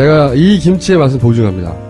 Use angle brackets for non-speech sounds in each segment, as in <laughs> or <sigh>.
제가 이 김치의 맛을 보증합니다.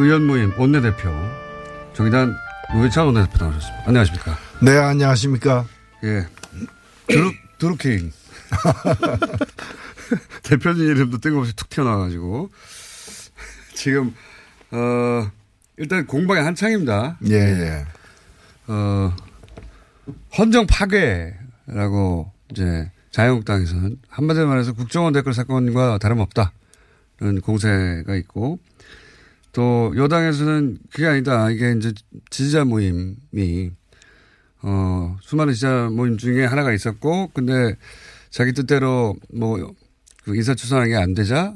의원 모임 원내대표 정의당 노회찬 원내대표 나오셨습니다. 안녕하십니까? 네, 안녕하십니까? 예. 드루, 드루킹. <laughs> 대표님 이름도 뜬금없이 툭 튀어나와가지고. 지금, 어, 일단 공방의 한창입니다. 예, 예. 어, 헌정 파괴라고 이제 자유한국당에서는 한마디로 말해서 국정원 댓글 사건과 다름없다. 는 공세가 있고 또 여당에서는 그게 아니다. 이게 이제 지지자 모임이 어 수많은 지지자 모임 중에 하나가 있었고 근데 자기 뜻대로 뭐 인사 추선하는 게안 되자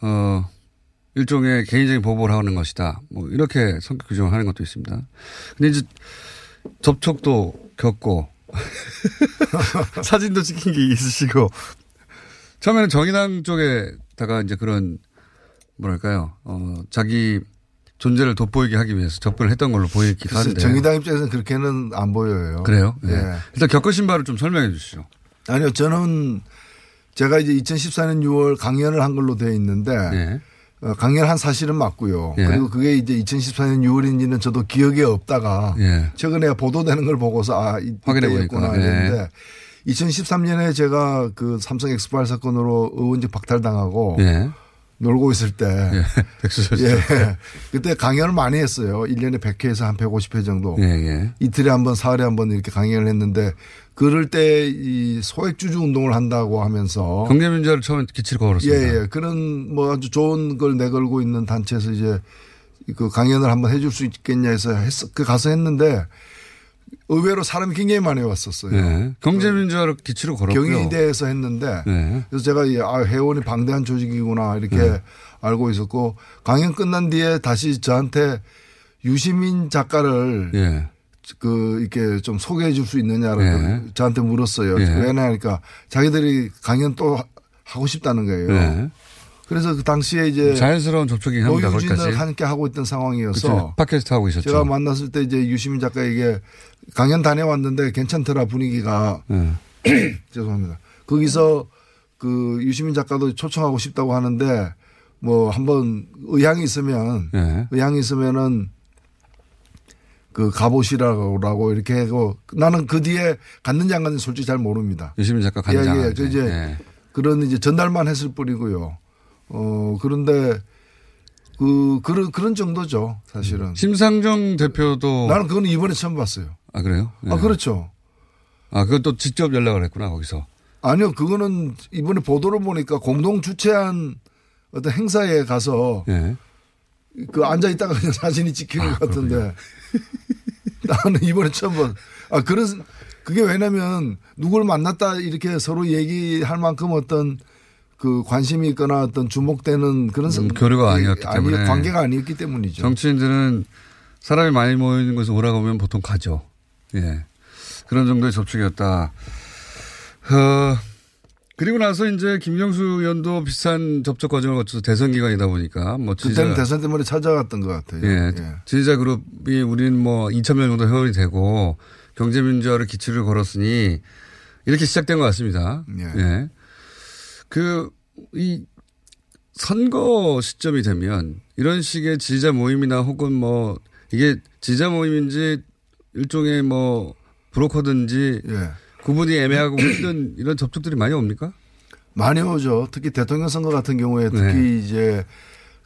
어 일종의 개인적인 보복을 하는 것이다. 뭐 이렇게 성격 규정을 하는 것도 있습니다. 근데 이제 접촉도 겪고 <laughs> 사진도 찍힌 게 있으시고 처음에는 정의당 쪽에다가 이제 그런 뭐랄까요, 어, 자기 존재를 돋보이게 하기 위해서 접근을 했던 걸로 보이기도 하는데. 정의당 입장에서는 그렇게는 안 보여요. 그래요? 네. 예. 일단 겪으신 바를 좀 설명해 주시죠. 아니요, 저는 제가 이제 2014년 6월 강연을 한 걸로 되어 있는데 예. 어, 강연한 사실은 맞고요. 예. 그리고 그게 이제 2014년 6월인지는 저도 기억에 없다가 예. 최근에 보도되는 걸 보고서 아, 이- 확인해 이때였구나 보니까, 예. 했는데 2013년에 제가 그 삼성 엑스파일 사건으로 의원직 박탈당하고 예. 놀고 있을 때 예. <laughs> 백수저 예. 그때 강연을 많이 했어요. 1년에 100회에서 한 150회 정도. 예, 예. 이틀에 한 번, 사흘에 한 번 이렇게 강연을 했는데 그럴 때 이 소액주주 운동을 한다고 하면서 경제민주화를 처음에 기치를 걸었습니다. 예, 예. 그런 뭐 아주 좋은 걸 내걸고 있는 단체에서 이제 그 강연을 한번 해줄 수 있겠냐 해서 했, 그 가서 했는데 의외로 사람이 굉장히 많이 왔었어요. 예. 경제민주화를 기치로 걸었고요. 경희대에서 했는데 예. 그래서 제가 이 아, 회원이 방대한 조직이구나 이렇게 알고 있었고 강연 끝난 뒤에 다시 저한테 유시민 작가를 예. 그 이렇게 좀 소개해 줄 수 있느냐라고 예. 저한테 물었어요. 예. 왜냐 하니까 자기들이 강연 또 하- 하고 싶다는 거예요. 예. 그래서 그 당시에 이제 자연스러운 접촉이. 노유진을 함께 하고 있던 상황이어서. 팟캐스트 하고 있었죠. 제가 만났을 때 이제 유시민 작가에게 강연 다녀왔는데 괜찮더라 분위기가 예. <clears throat> 죄송합니다. 거기서 그 유시민 작가도 초청하고 싶다고 하는데 뭐 한번 의향이 있으면 예. 의향이 있으면은 그 가보시라고 이렇게 하고 나는 그 뒤에 갔는지 안 갔는지 솔직히 잘 모릅니다. 유시민 작가 예, 간장. 예. 그 이제 예. 그런 이제 전달만 했을 뿐이고요. 어 그런데 그 그런 그런 정도죠 사실은. 심상정 대표도 나는 그건 이번에 처음 봤어요. 아 그래요? 아 예. 그렇죠. 아 그것도 직접 연락을 했구나 거기서. 아니요, 그거는 이번에 보도를 보니까 공동 주최한 어떤 행사에 가서 예. 그 앉아 있다가 그냥 사진이 찍힌 것 같은데 <laughs> 나는 이번에 처음 봐. 아 그런 그게 왜냐면 누굴 만났다 이렇게 서로 얘기할 만큼 어떤 그 관심이 있거나 어떤 주목되는 그런 음, 교류가 아니었기 아니, 때문에. 관계가 아니었기 때문이죠. 정치인들은 사람이 많이 모이는 곳에 오라고 하면 보통 가죠. 예. 그런 정도의 접촉이었다. 어, 그리고 나서 이제 김경수 의원도 비슷한 접촉 과정을 거쳐서 대선 기간이다 보니까 뭐 그때는 지지자- 대선 때문에 찾아갔던 것 같아요. 예. 지지자 그룹이 우리는 뭐 2천 명 정도 회원이 되고 경제민주화를 기치를 걸었으니 이렇게 시작된 것 같습니다. 예. 그, 이 선거 시점이 되면 이런 식의 지지자 모임이나 혹은 뭐 이게 지지자 모임인지 일종의 뭐 브로커든지 예. 구분이 애매하고 힘든 <clears throat> 이런 접촉들이 많이 옵니까? 많이 오죠. 특히 대통령 선거 같은 경우에 특히 네. 이제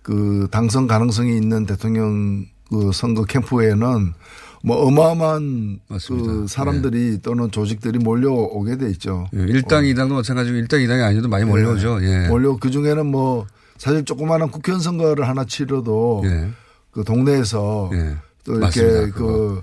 그 당선 가능성이 있는 대통령 그 선거 캠프에는 뭐 어마어마한 그 사람들이 또는 조직들이 몰려오게 돼 있죠. 예, 일당 이당도 마찬가지고 일당 이당이 아니어도 많이 몰려오죠. 예. 몰려 그 중에는 뭐 사실 조그마한 국회의원 선거를 하나 치러도 예. 그 동네에서 또 이렇게 맞습니다, 그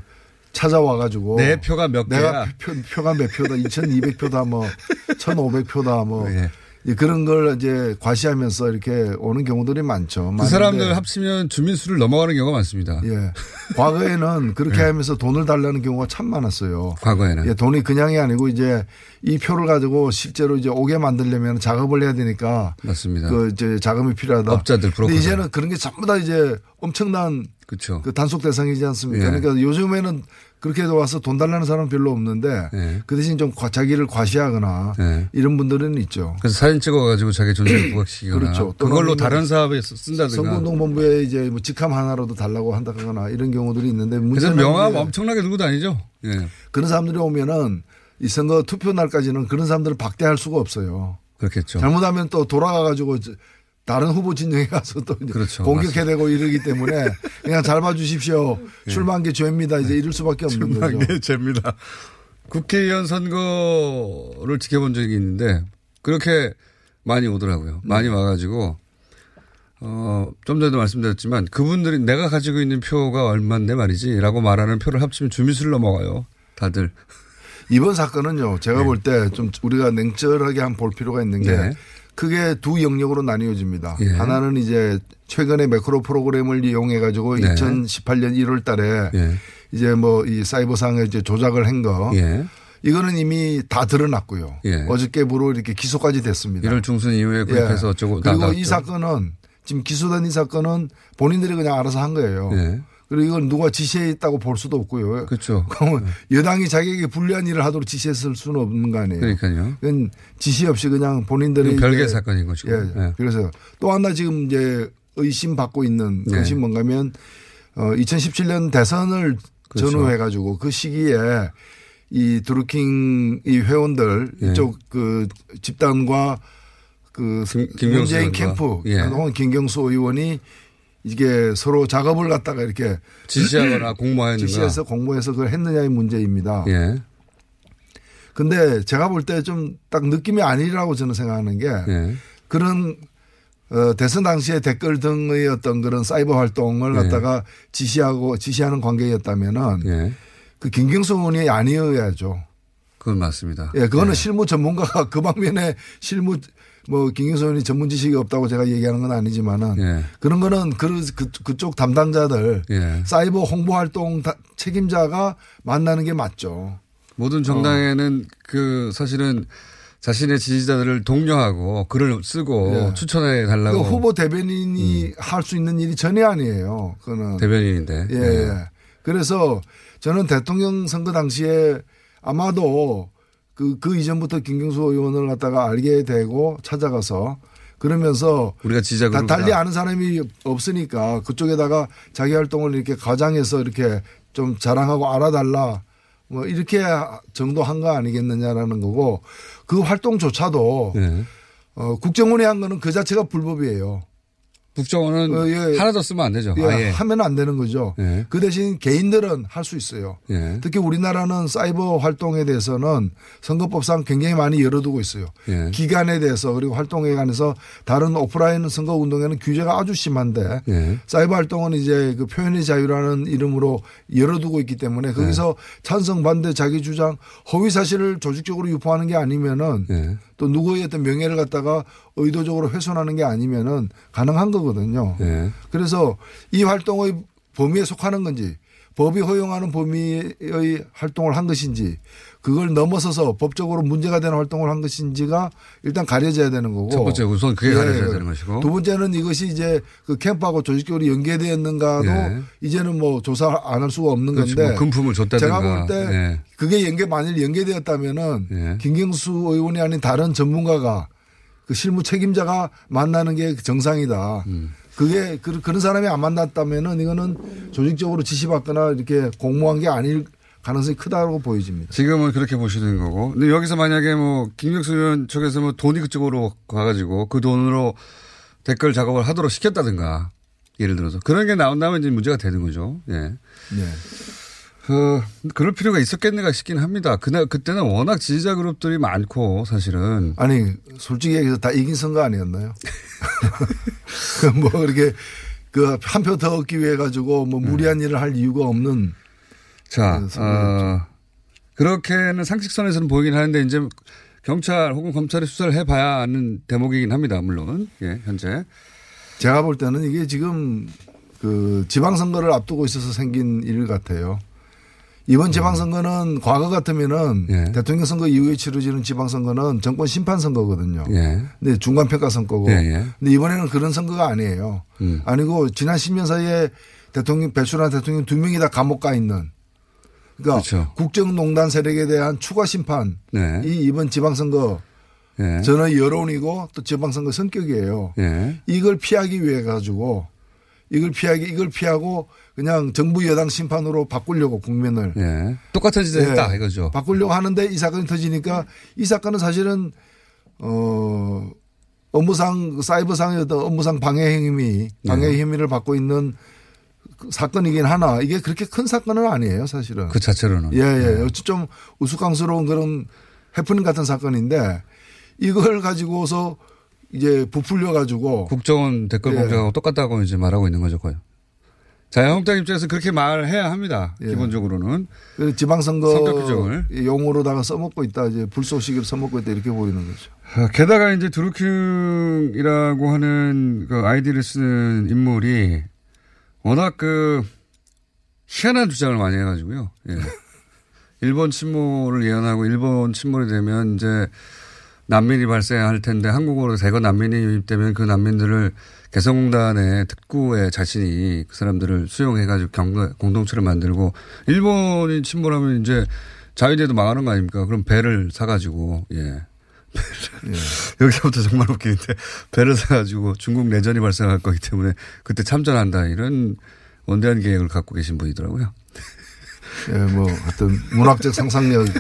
찾아와 가지고 내 표가 몇 내가 개야? 표, 표가 몇 표다 2,200표다 뭐 <laughs> 1,500표다 뭐 예. 이 그런 걸 이제 과시하면서 이렇게 오는 경우들이 많죠. 그 사람들 합치면 주민 수를 넘어가는 경우가 많습니다. 예. 과거에는 그렇게 예. 하면서 돈을 달라는 경우가 참 많았어요. 과거에는. 예, 돈이 그냥이 아니고 이제 이 표를 가지고 실제로 이제 오게 만들려면 작업을 해야 되니까 맞습니다. 그 이제 자금이 필요하다. 업자들, 근데 브로커들. 이제는 그런 게 전부 다 이제 엄청난 그렇죠. 그 단속 대상이지 않습니까? 예. 그러니까 요즘에는 그렇게 해서 와서 돈 달라는 사람은 별로 없는데 예. 그 대신 좀 과- 자기를 과시하거나 예. 이런 분들은 있죠. 그래서 사진 찍어가지고 자기 존재를 <clears throat> 부각시키거나 그렇죠. 그걸로 뭐 다른 사업에 쓰- 쓴다든가. 선거운동본부에 이제 뭐 직함 하나라도 달라고 한다거나 이런 경우들이 있는데 그래서 문제는 명함 엄청나게 들고 다니죠. 예. 그런 사람들이 오면은 이 선거 투표 날까지는 그런 사람들을 박대할 수가 없어요. 그렇겠죠. 잘못하면 또 돌아가 가지고 다른 후보 진영에 가서 또 그렇죠. 공격해 대고 이러기 때문에 그냥 잘 봐주십시오. 출마한 게 죄입니다. 이제 이럴 수밖에 없는 거죠. 예. 출마한 게 죄입니다. 국회의원 선거를 지켜본 적이 있는데 그렇게 많이 오더라고요. 많이 네. 와가지고 어, 좀 전에도 말씀드렸지만 그분들이 내가 가지고 있는 표가 얼마인데 말이지 라고 말하는 표를 합치면 주민수를 넘어가요. 다들. 이번 사건은요. 제가 볼때 좀 우리가 냉철하게 한 볼 필요가 있는 게 네. 크게 두 영역으로 나뉘어집니다. 예. 하나는 이제 최근에 매크로 프로그램을 이용해 가지고 네. 2018년 1월 달에 예. 이제 뭐 이 사이버상에 이제 조작을 한 거. 예. 이거는 이미 다 드러났고요. 예. 어저께부로 이렇게 기소까지 됐습니다. 1월 중순 이후에 구입해서 어쩌고 다 예. 그리고 나왔죠. 이 사건은 지금 기소된 이 사건은 본인들이 그냥 알아서 한 거예요. 예. 그리고 이걸 누가 지시했다고 볼 수도 없고요. 그렇죠. 그러면 여당이 자기에게 불리한 일을 하도록 지시했을 수는 없는 거 아니에요. 그러니까요. 그건 지시 없이 그냥 본인들이 이건 이제 사건인 것이고. 예. 예. 그래서 또 하나 지금 이제 의심 받고 있는 네. 것이 뭔가면 어 2017년 대선을 그렇죠. 전후해 가지고 그 시기에 이 드루킹 이 회원들 예. 이쪽 그 집단과 그 김경수 문재인. 캠프 예. 혹은 김경수 의원이 이게 서로 작업을 갖다가 이렇게 지시하거나 <clears throat> 공모하였는가. 지시해서 공모해서 그걸 했느냐의 문제입니다. 예. 근데 제가 볼 때 좀 딱 느낌이 아니라고 저는 생각하는 게 예. 그런 어, 대선 당시에 댓글 등의 어떤 그런 사이버 활동을 예. 갖다가 지시하고 지시하는 관계였다면은 예. 그 김경수 의원이 아니어야죠. 그건 맞습니다. 예, 그거는 실무 전문가가 그 방면에 실무 뭐 김경수 의원이 전문 지식이 없다고 제가 얘기하는 건 아니지만은 예. 그런 거는 그, 그 그쪽 담당자들 예. 사이버 홍보 활동 다- 책임자가 만나는 게 맞죠. 모든 정당에는 그 사실은 자신의 지지자들을 독려하고 글을 쓰고 예. 추천해 그 달라고 후보 대변인이 할수 있는 일이 전혀 아니에요. 그거는 음. 대변인인데. 예, 예. 그래서 저는 대통령 선거 당시에 아마도 그, 그 이전부터 김경수 의원을 갖다가 알게 되고 찾아가서 그러면서 우리가 그룹이다. 달리 아는 사람이 없으니까 그쪽에다가 자기 활동을 이렇게 과장해서 이렇게 좀 자랑하고 알아달라 뭐 이렇게 정도 한 거 아니겠느냐라는 거고 그 활동조차도 예. 어, 국정원이 한 거는 그 자체가 불법이에요. 국정원은 어, 예. 하나 더 쓰면 안 되죠. 예, 아 예. 하면 안 되는 거죠. 예. 그 대신 개인들은 할 수 있어요. 예. 특히 우리나라는 사이버 활동에 대해서는 선거법상 굉장히 많이 열어두고 있어요. 예. 기간에 대해서 그리고 활동에 관해서 다른 오프라인 선거 운동에는 규제가 아주 심한데 예. 사이버 활동은 이제 그 표현의 자유라는 이름으로 열어두고 있기 때문에 거기서 찬성 반대 자기 주장 허위 사실을 조직적으로 유포하는 게 아니면은 예. 또 누구의 어떤 명예를 갖다가 의도적으로 훼손하는 게 아니면은 가능한 거거든요. 예. 그래서 이 활동의 범위에 속하는 건지 법이 허용하는 범위의 활동을 한 것인지 그걸 넘어서서 법적으로 문제가 되는 활동을 한 것인지가 일단 가려져야 되는 거고. 첫 번째 우선 그게 예, 가려져야 예. 되는 것이고. 두 번째는 이것이 이제 그 캠프하고 조직적으로 연계되었는가도 예. 이제는 뭐 조사 안 할 수가 없는 그렇지, 건데. 뭐 금품을 줬다든가. 제가 볼때 예. 그게 연계 만일 연계되었다면은 예. 김경수 의원이 아닌 다른 전문가가 그 실무 책임자가 만나는 게 정상이다. 음. 그게 그- 그런 사람이 안 만났다면은 이거는 조직적으로 지시받거나 이렇게 공모한 게 아닐 가능성이 크다고 보여집니다. 지금은 그렇게 보시는 거고. 근데 여기서 만약에 뭐 김경수 의원 쪽에서 뭐 돈이 그쪽으로 가가지고 그 돈으로 댓글 작업을 하도록 시켰다든가 예를 들어서 그런 게 나온다면 이제 문제가 되는 거죠. 예. 네. 그, 그럴 필요가 있었겠는가 싶긴 합니다. 그날, 그때는 워낙 지지자 그룹들이 많고 사실은. 아니 솔직히 얘기해서 다 이긴 선거 아니었나요? <laughs> 그뭐 이렇게 그 한 표 더 얻기 위해 가지고 뭐 무리한 네. 일을 할 이유가 없는 자, 그. 어, 그렇게는 상식선에서는 보이긴 하는데 이제 경찰 혹은 검찰이 수사를 해봐야 하는 대목이긴 합니다. 물론. 예, 현재. 제가 볼 때는 이게 지금 그 지방선거를 앞두고 있어서 생긴 일 같아요. 이번 지방선거는 과거 같으면은 음. 예. 대통령 선거 이후에 치러지는 지방선거는 정권 심판 선거거든요. 예. 근데 중간 평가 선거고. 예, 예. 근데 이번에는 그런 선거가 아니에요. 음. 아니고 지난 10년 사이에 대통령 배출한 대통령 두 명이 다 감옥 가 있는. 그러니까 그렇죠. 국정농단 세력에 대한 추가 심판이 네. 이번 지방선거 예. 전의 여론이고 또 지방선거 성격이에요. 예. 이걸 피하기 위해 가지고 이걸 피하기 이걸 피하고 그냥 정부 여당 심판으로 바꾸려고 국면을 예. 똑같은 짓을 예, 했다 이거죠. 바꾸려고 하는데 이 사건이 터지니까 이 사건은 사실은 어 업무상 사이버상의 어떤 업무상 방해 혐의 방해 네. 혐의를 받고 있는 그 사건이긴 하나 이게 그렇게 큰 사건은 아니에요 사실은 그 자체로는. 예예 어찌 좀 우스꽝스러운 그런 해프닝 같은 사건인데 이걸 가지고서 이제 부풀려 가지고 국정원 댓글 예. 공작하고 똑같다고 이제 말하고 있는 거죠, 거의. 자유한국당 입장에서 그렇게 말해야 합니다. 예. 기본적으로는. 그 지방선거. 용어로다가 써먹고 있다 이제 불쏘시개를 써먹고 있다 이렇게 보이는 거죠. 아, 게다가 이제 드루킹이라고 하는 그 아이디를 쓰는 인물이 워낙 그 희한한 주장을 많이 해가지고요. 예. <laughs> 일본 침몰을 예언하고 일본 침몰이 되면 이제 난민이 발생할 텐데 한국으로 대거 난민이 유입되면 그 난민들을 개성공단의 특구에 자신이 그 사람들을 수용해가지고 경- 공동체를 만들고 일본이 침몰하면 이제 자위대도 망하는 거 아닙니까? 그럼 배를 사가지고 예. <laughs> 여기서부터 정말 웃기는데 배를 사가지고 중국 내전이 발생할 거기 때문에 그때 참전한다 이런 원대한 계획을 갖고 계신 분이더라고요. 예, 뭐 어떤 문학적 상상력이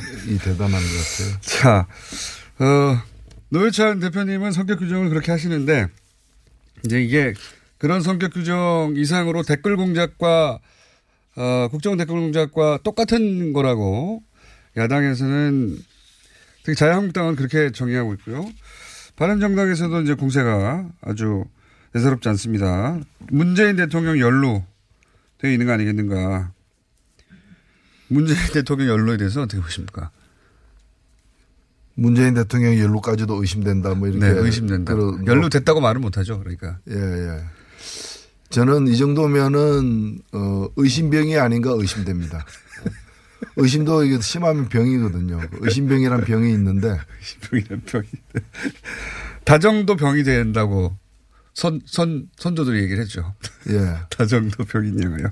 대단한 것 같아요. <laughs> 자, 어, 노회찬 대표님은 성격 규정을 그렇게 하시는데 이제 이게 그런 성격 규정 이상으로 댓글 공작과 어, 국정 댓글 공작과 똑같은 거라고 야당에서는 특히 자유한국당은 그렇게 정의하고 있고요. 바른정당에서도 이제 공세가 아주 대사롭지 않습니다. 문재인 대통령 연루 되어 있는 거 아니겠는가. 문재인 대통령 연루에 대해서 어떻게 보십니까? 문재인 대통령 연루까지도 의심된다 뭐 이렇게 네, 의심된다. 거. 연루됐다고 말은 못하죠. 그러니까. 예, 예. 저는 이 정도면은 어 의심병이 아닌가 의심됩니다. <laughs> 의심도 이게 심하면 병이거든요. 의심병이란 병이 있는데 병이란 병이. 다정도 병이 된다고 선, 선, 선조들이 얘기를 했죠. 예. <laughs> 다정도 병이냐고요.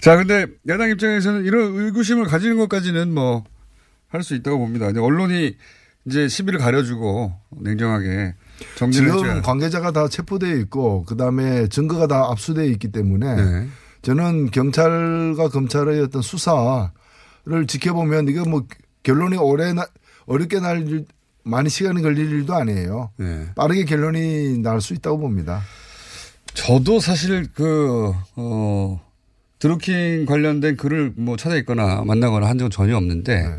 자, 근데 야당 입장에서는 이런 의구심을 가지는 것까지는 뭐 할 수 있다고 봅니다. 언론이 이제 시비를 가려주고 냉정하게 정리를 지금. 관계자가 다 체포되어 있고 그다음에 증거가 다 압수되어 있기 때문에 네. 저는 경찰과 검찰의 어떤 수사를 지켜보면 이게 뭐 결론이 오래 나, 어렵게 날 일, 많이 시간이 걸릴 일도 아니에요. 네. 빠르게 결론이 날 수 있다고 봅니다. 저도 사실 그, 어, 드루킹 관련된 글을 뭐 찾아있거나 만나거나 한 적은 전혀 없는데 네.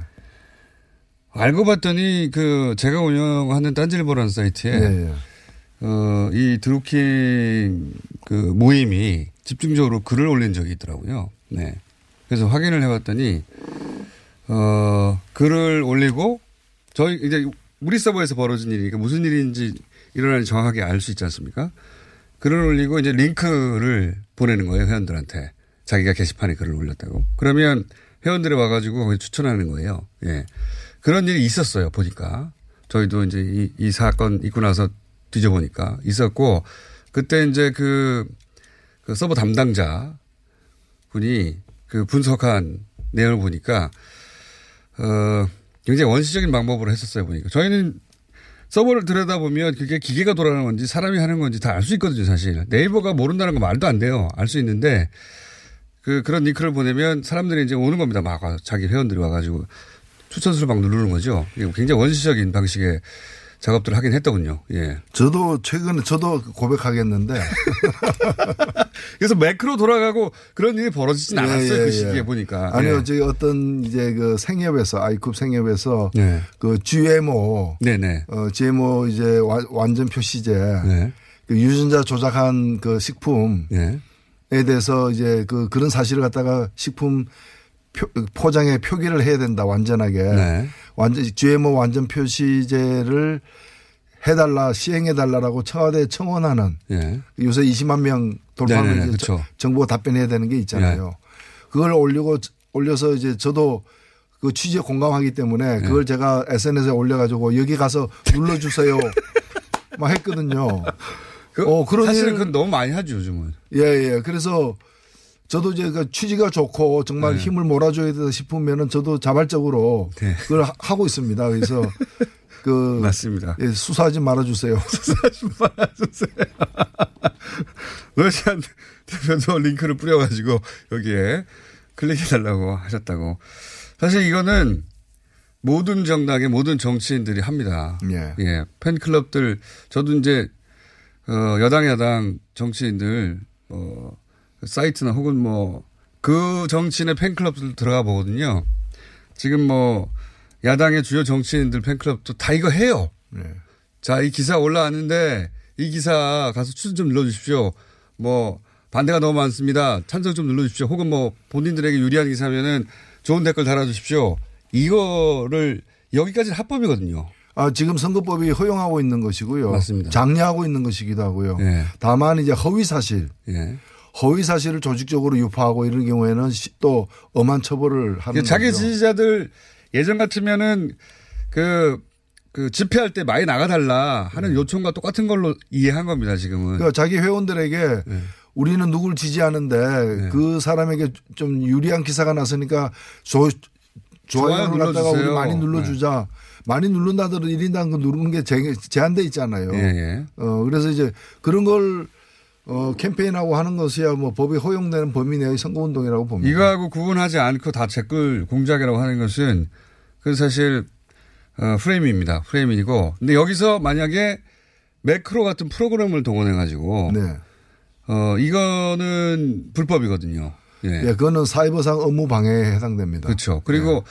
알고 봤더니 그 제가 운영하는 딴질보라는 사이트에 예, 예. 어, 이 드루킹 그 모임이 집중적으로 글을 올린 적이 있더라고요. 네. 그래서 확인을 해봤더니 어, 글을 올리고 저희 이제 우리 서버에서 벌어진 일이니까 무슨 일인지 일어나는지 정확하게 알 수 있지 않습니까? 글을 올리고 이제 링크를 보내는 거예요 회원들한테 자기가 게시판에 글을 올렸다고. 그러면 회원들이 와가지고 거기 추천하는 거예요. 예. 그런 일이 있었어요 보니까. 저희도 이제 이, 이 사건 있고 나서 뒤져보니까 있었고 그때 이제 그, 그 서버 담당자 분이 그 분석한 내용을 보니까 어 굉장히 원시적인 방법으로 했었어요 보니까. 저희는 서버를 들여다보면 그게 기계가 돌아가는 건지 사람이 하는 건지 다 알 수 있거든요 사실. 네이버가 모른다는 거 말도 안 돼요. 알 수 있는데 그 그런 링크를 보내면 사람들이 이제 오는 겁니다. 막 자기 회원들이 와가지고 추천수를 막 누르는 거죠 굉장히 원시적인 방식의 작업들을 하긴 했더군요 예 저도 최근에 저도 고백하겠는데 <laughs> 그래서 매크로 돌아가고 그런 일이 벌어지진 예, 않았어요 예, 그 예. 시기에 보니까 아니요, 예. 저기 어떤 이제 그 생협에서 아이쿱 생협에서 네. 그 GMO, 네네 어, GMO 이제 와- 완전 표시제, 네. 그 유전자 조작한 그 식품에 네. 대해서 이제 그 그런 사실을 갖다가 식품 표, 포장에 표기를 해야 된다 완전하게 네. 완전 GMO 완전 표시제를 해달라 시행해달라라고 청와대에 청원하는 예. 요새 20만 명 돌파하면 이제 그쵸. 네. 정부가 답변해야 되는 게 있잖아요. 그걸 올리고 올려서 이제 저도 그 취지에 공감하기 때문에 네. 그걸 제가 SNS에 올려가지고 여기 가서 눌러주세요. <laughs> 막 했거든요. 그, 어, 그런 사실은 일- 그건 너무 많이 하죠 요즘은. 예, 예. 그래서 저도 이제 그 취지가 좋고 정말 네. 힘을 몰아줘야 되다 싶으면은 저도 자발적으로 네. 그걸 하- 하고 있습니다. 그래서 <laughs> 그 맞습니다. 예, 수사하지 말아주세요. <laughs> <laughs> 러시안 대표도 링크를 뿌려가지고 여기에 클릭해달라고 하셨다고. 사실 이거는 모든 정당의 모든 정치인들이 합니다. 예. 팬클럽들, 저도 이제, 어, 여당, 야당 정치인들, 어, 사이트나 혹은 뭐, 그 정치인의 팬클럽들 들어가 보거든요. 지금 뭐, 야당의 주요 정치인들 팬클럽도 다 이거 해요. 예. 자, 이 기사 올라왔는데 이 기사 가서 추천 좀 눌러주십시오. 뭐 반대가 너무 많습니다. 찬성 좀 눌러주십시오. 혹은 뭐 본인들에게 유리한 기사면은 좋은 댓글 달아주십시오. 이거를 여기까지는 합법이거든요. 아, 지금 선거법이 허용하고 있는 것이고요. 맞습니다. 장려하고 있는 것이기도 하고요. 예. 다만 이제 허위 사실, 예. 허위 사실을 조직적으로 유포하고 이런 경우에는 시- 또 엄한 처벌을 하는 그 자기 거죠. 지지자들 예전 같으면은 그, 그 집회할 때 많이 나가달라 하는 요청과 똑같은 걸로 이해한 겁니다, 지금은. 네. 그러니까 자기 회원들에게 네. 우리는 누굴 지지하는데 그 사람에게 좀 유리한 기사가 났으니까 조, 좋아요 좋아요를 갖다가 우리. 네. 많이 눌러주자. 많이 누른다더라도 1인당 그 누르는 게 제- 제한돼 있잖아요. 예, 예. 어, 그래서 이제 그런 걸 어, 캠페인하고 하는 것이야 뭐 법이 허용되는 범위 내의 선거운동이라고 봅니다. 이거하고 구분하지 않고 다 댓글 공작이라고 하는 것은 그 사실 어, 프레임입니다. 프레임이고. 근데 여기서 만약에 매크로 같은 프로그램을 동원해 가지고 네. 어 이거는 불법이거든요. 예. 예, 그거는 사이버상 업무 방해에 해당됩니다. 그렇죠. 그리고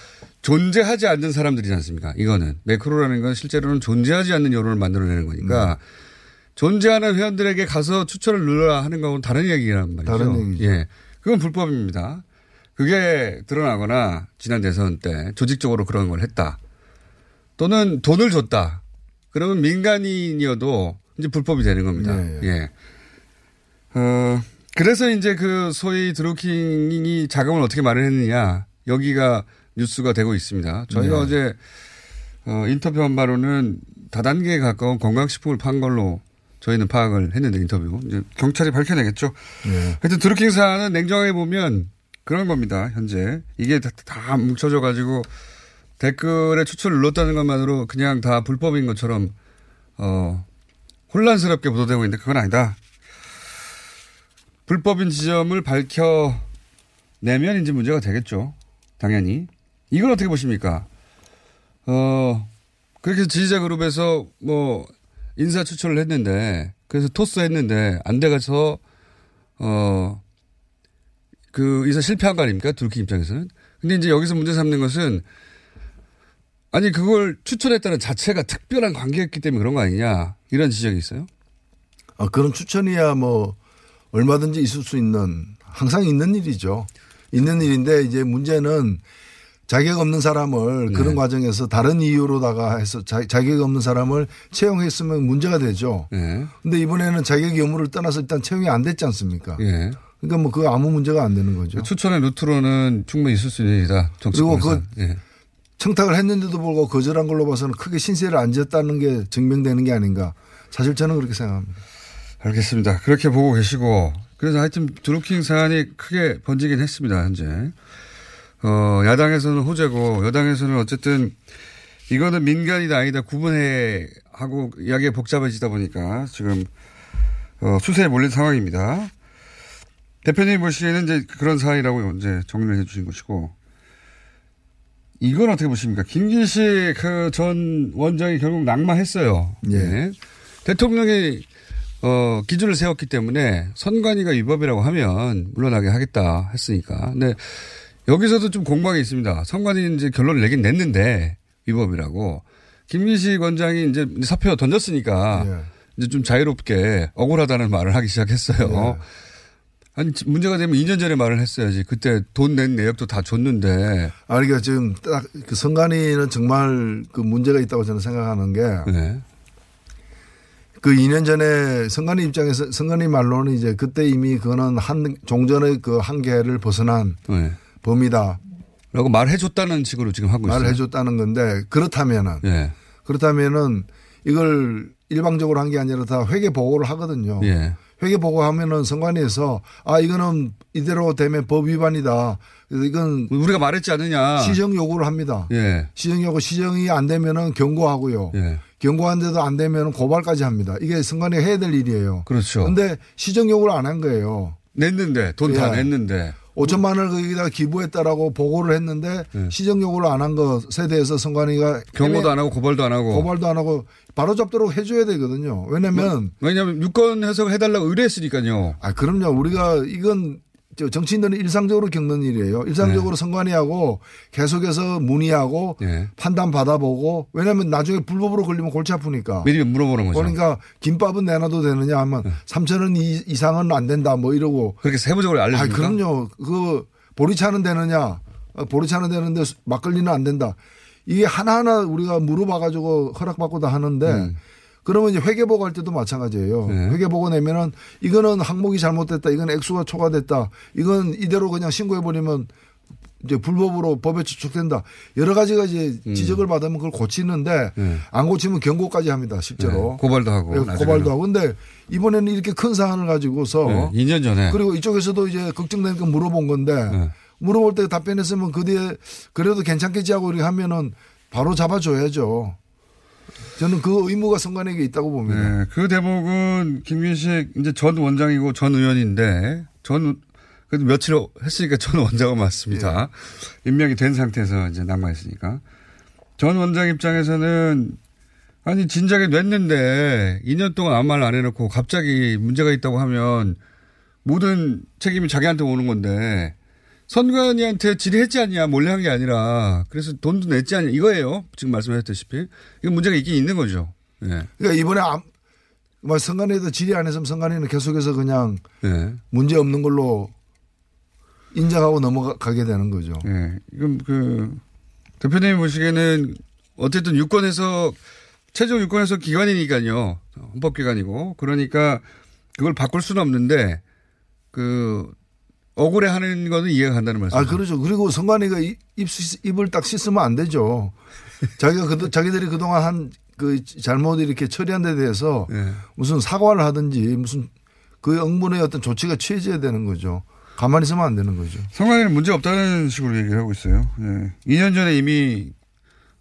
존재하지 않는 사람들이지 않습니까? 이거는 매크로라는 건 실제로는 존재하지 않는 여론을 만들어내는 거니까 네. 존재하는 회원들에게 가서 추천을 눌러라 하는 거는 다른 얘기란 말이죠. 다른 얘기죠. 예. 그건 불법입니다. 그게 드러나거나 지난 대선 때 조직적으로 그런 걸 했다. 또는 돈을 줬다. 그러면 민간인이어도 이제 불법이 되는 겁니다. 예, 예. 예. 어, 그래서 이제 그 소위 드루킹이 자금을 어떻게 마련했느냐. 여기가 뉴스가 되고 있습니다. 저희가 네. 어제 어, 인터뷰한 바로는 다단계에 가까운 건강식품을 판 걸로 저희는 파악을 했는데 인터뷰. 이제 경찰이 밝혀내겠죠. 예. 하여튼 드루킹 사안은 냉정하게 보면 그런 겁니다. 현재. 이게 다, 다 뭉쳐져 가지고 댓글에 추천을 눌렀다는 것만으로 그냥 다 불법인 것처럼 어, 혼란스럽게 보도되고 있는데 그건 아니다. 불법인 지점을 밝혀내면 이제 문제가 되겠죠. 당연히. 이건 어떻게 보십니까? 어, 그렇게 지지자 그룹에서 뭐 인사 추천을 했는데 그래서 토스 했는데 안 돼가서 어, 그 인사 실패한 거 아닙니까? 둘키 입장에서는. 근데 이제 여기서 문제 삼는 것은 아니 그걸 추천했다는 자체가 특별한 관계였기 때문에 그런 거 아니냐 이런 지적이 있어요. 아, 그런 추천이야 뭐 얼마든지 있을 수 있는 항상 있는 일이죠. 있는 일인데 이제 문제는 자격 없는 사람을 네. 그런 과정에서 다른 이유로다가 해서 자, 자격 없는 사람을 채용했으면 문제가 되죠. 예. 근데 이번에는 자격 여부를 떠나서 일단 채용이 안 됐지 않습니까? 예. 그러니까 뭐 그거 아무 문제가 안 되는 거죠. 추천의 루트로는 충분히 있을 수 일이다. 그리고 그. 예. 청탁을 했는데도 불구하고 거절한 걸로 봐서는 크게 신세를 안 졌다는 게 증명되는 게 아닌가. 사실 저는 그렇게 생각합니다. 알겠습니다. 그렇게 보고 계시고 그래서 하여튼 드루킹 사안이 크게 번지긴 했습니다. 현재 어, 야당에서는 호재고 여당에서는 어쨌든 이거는 민간이다 아니다 구분해 하고 이야기가 복잡해지다 보니까 지금 어, 수세에 몰린 상황입니다. 대표님 보시기에는 이제 그런 사안이라고 이제 정리를 해 주신 것이고 이건 어떻게 보십니까? 김기식 그 전 원장이 결국 낙마했어요. 예. 대통령이 어, 기준을 세웠기 때문에 선관위가 위법이라고 하면 물러나게 하겠다 했으니까. 근데 여기서도 좀 공방이 있습니다. 선관위 이제 결론을 내긴 냈는데 위법이라고. 김기식 원장이 이제 사표 던졌으니까 예. 이제 좀 자유롭게 억울하다는 말을 하기 시작했어요. 아니 문제가 되면 2년 전에 말을 했어야지. 그때 돈 낸 내역도 다 줬는데. 아, 그러니까 지금 딱 그 선관위는 정말 그 문제가 있다고 저는 생각하는 게. 네. 그 2년 전에 선관위 입장에서 선관위 말로는 이제 그때 이미 그거는 한 종전의 그 한계를 벗어난 네. 범위다. 라고 말해줬다는 식으로 지금 하고 있어요. 말을 해줬다는 건데 그렇다면은 예. 그렇다면은 이걸 일방적으로 한 게 아니라 다 회계 보고를 하거든요. 예. 회계 보고하면은 선관위에서 아 이거는 이대로 되면 법 위반이다. 그래서 이건 우리가 말했지 않느냐. 시정 요구를 합니다. 예. 시정 요구 시정이 안 되면은 경고하고요. 예. 경고한데도 안 되면은 고발까지 합니다. 이게 선관위가 해야 될 일이에요. 그렇죠. 근데 시정 요구를 안 한 거예요. 냈는데 돈다 예. 냈는데 5천만 원을 거기다 기부했다라고 보고를 했는데 시정 요구를 안 한 것에 대해서 선관위가 예. 경고도 안 하고 고발도 안 하고. 고발도 안 하고 바로 잡도록 해줘야 되거든요. 왜냐면 왜냐하면 유권 해석을 해달라고 의뢰했으니까요. 아 그럼요. 우리가 이건 저 정치인들은 일상적으로 겪는 일이에요. 일상적으로 선관위하고 계속해서 문의하고 예. 판단 받아보고 왜냐하면 나중에 불법으로 걸리면 골치 아프니까. 미리 물어보는 거죠. 그러니까 김밥은 내놔도 되느냐 하면 3천 원 이- 이상은 안 된다 뭐 이러고. 그렇게 세부적으로 아 알려줍니까? 그럼요. 그 보리차는 되느냐 어, 보리차는 되는데 막걸리는 안 된다. 이게 하나하나 우리가 물어봐가지고 허락받고 다 하는데 음. 그러면 이제 회계보고 할 때도 마찬가지예요. 네. 회계보고 내면은 이거는 항목이 잘못됐다. 이건 액수가 초과됐다. 이건 이대로 그냥 신고해버리면 이제 불법으로 법에 저촉된다. 여러 가지가 이제 지적을 받으면 그걸 고치는데 음. 네. 안 고치면 경고까지 합니다. 실제로. 네. 고발도 하고. 예, 나중에는. 고발도 하고. 근데 이번에는 이렇게 큰 사안을 가지고서 네. 2년 전에. 그리고 이쪽에서도 이제 걱정되니까 물어본 건데 네. 물어볼 때 답변했으면 그 뒤에 그래도 괜찮겠지 하고 이렇게 하면은 바로 잡아줘야죠. 저는 그 의무가 선관에게 있다고 봅니다. 네, 그 대목은 김민식 이제 전 원장이고 전 의원인데 전 그래도 며칠 했으니까 전 원장은 맞습니다. 예. 임명이 된 상태에서 이제 낙마했으니까 전 원장 입장에서는 아니 진작에 냈는데 2년 동안 아무 말 안 해놓고 갑자기 문제가 있다고 하면 모든 책임이 자기한테 오는 건데 선관위한테 질의했지 않냐 몰래 한 게 아니라 그래서 돈도 냈지 않냐 이거예요 지금 말씀하셨다시피 이거 문제가 있긴 있는 거죠. 예. 그러니까 이번에 암, 뭐 선관위에도 질의 안 했으면 선관위는 계속해서 그냥 예. 문제 없는 걸로 인정하고 넘어가게 되는 거죠. 예. 이건 그 대표님이 보시기에는 어쨌든 유권 해석 최종 유권 해석 기관이니까요. 헌법기관이고 그러니까 그걸 바꿀 수는 없는데 그 억울해 하는 거는 이해가 간다는 말씀이죠. 아, 그렇죠. 그리고 선관위가 입, 입- 입을 딱 씻으면 안 되죠. 자기가 그, 자기들이 그동안 한 그 잘못 이렇게 처리한 데 대해서 예. 무슨 사과를 하든지 무슨 그 응분의 어떤 조치가 취해져야 되는 거죠. 가만히 있으면 안 되는 거죠. 선관위는 문제 없다는 식으로 얘기를 하고 있어요. 예. 2년 전에 이미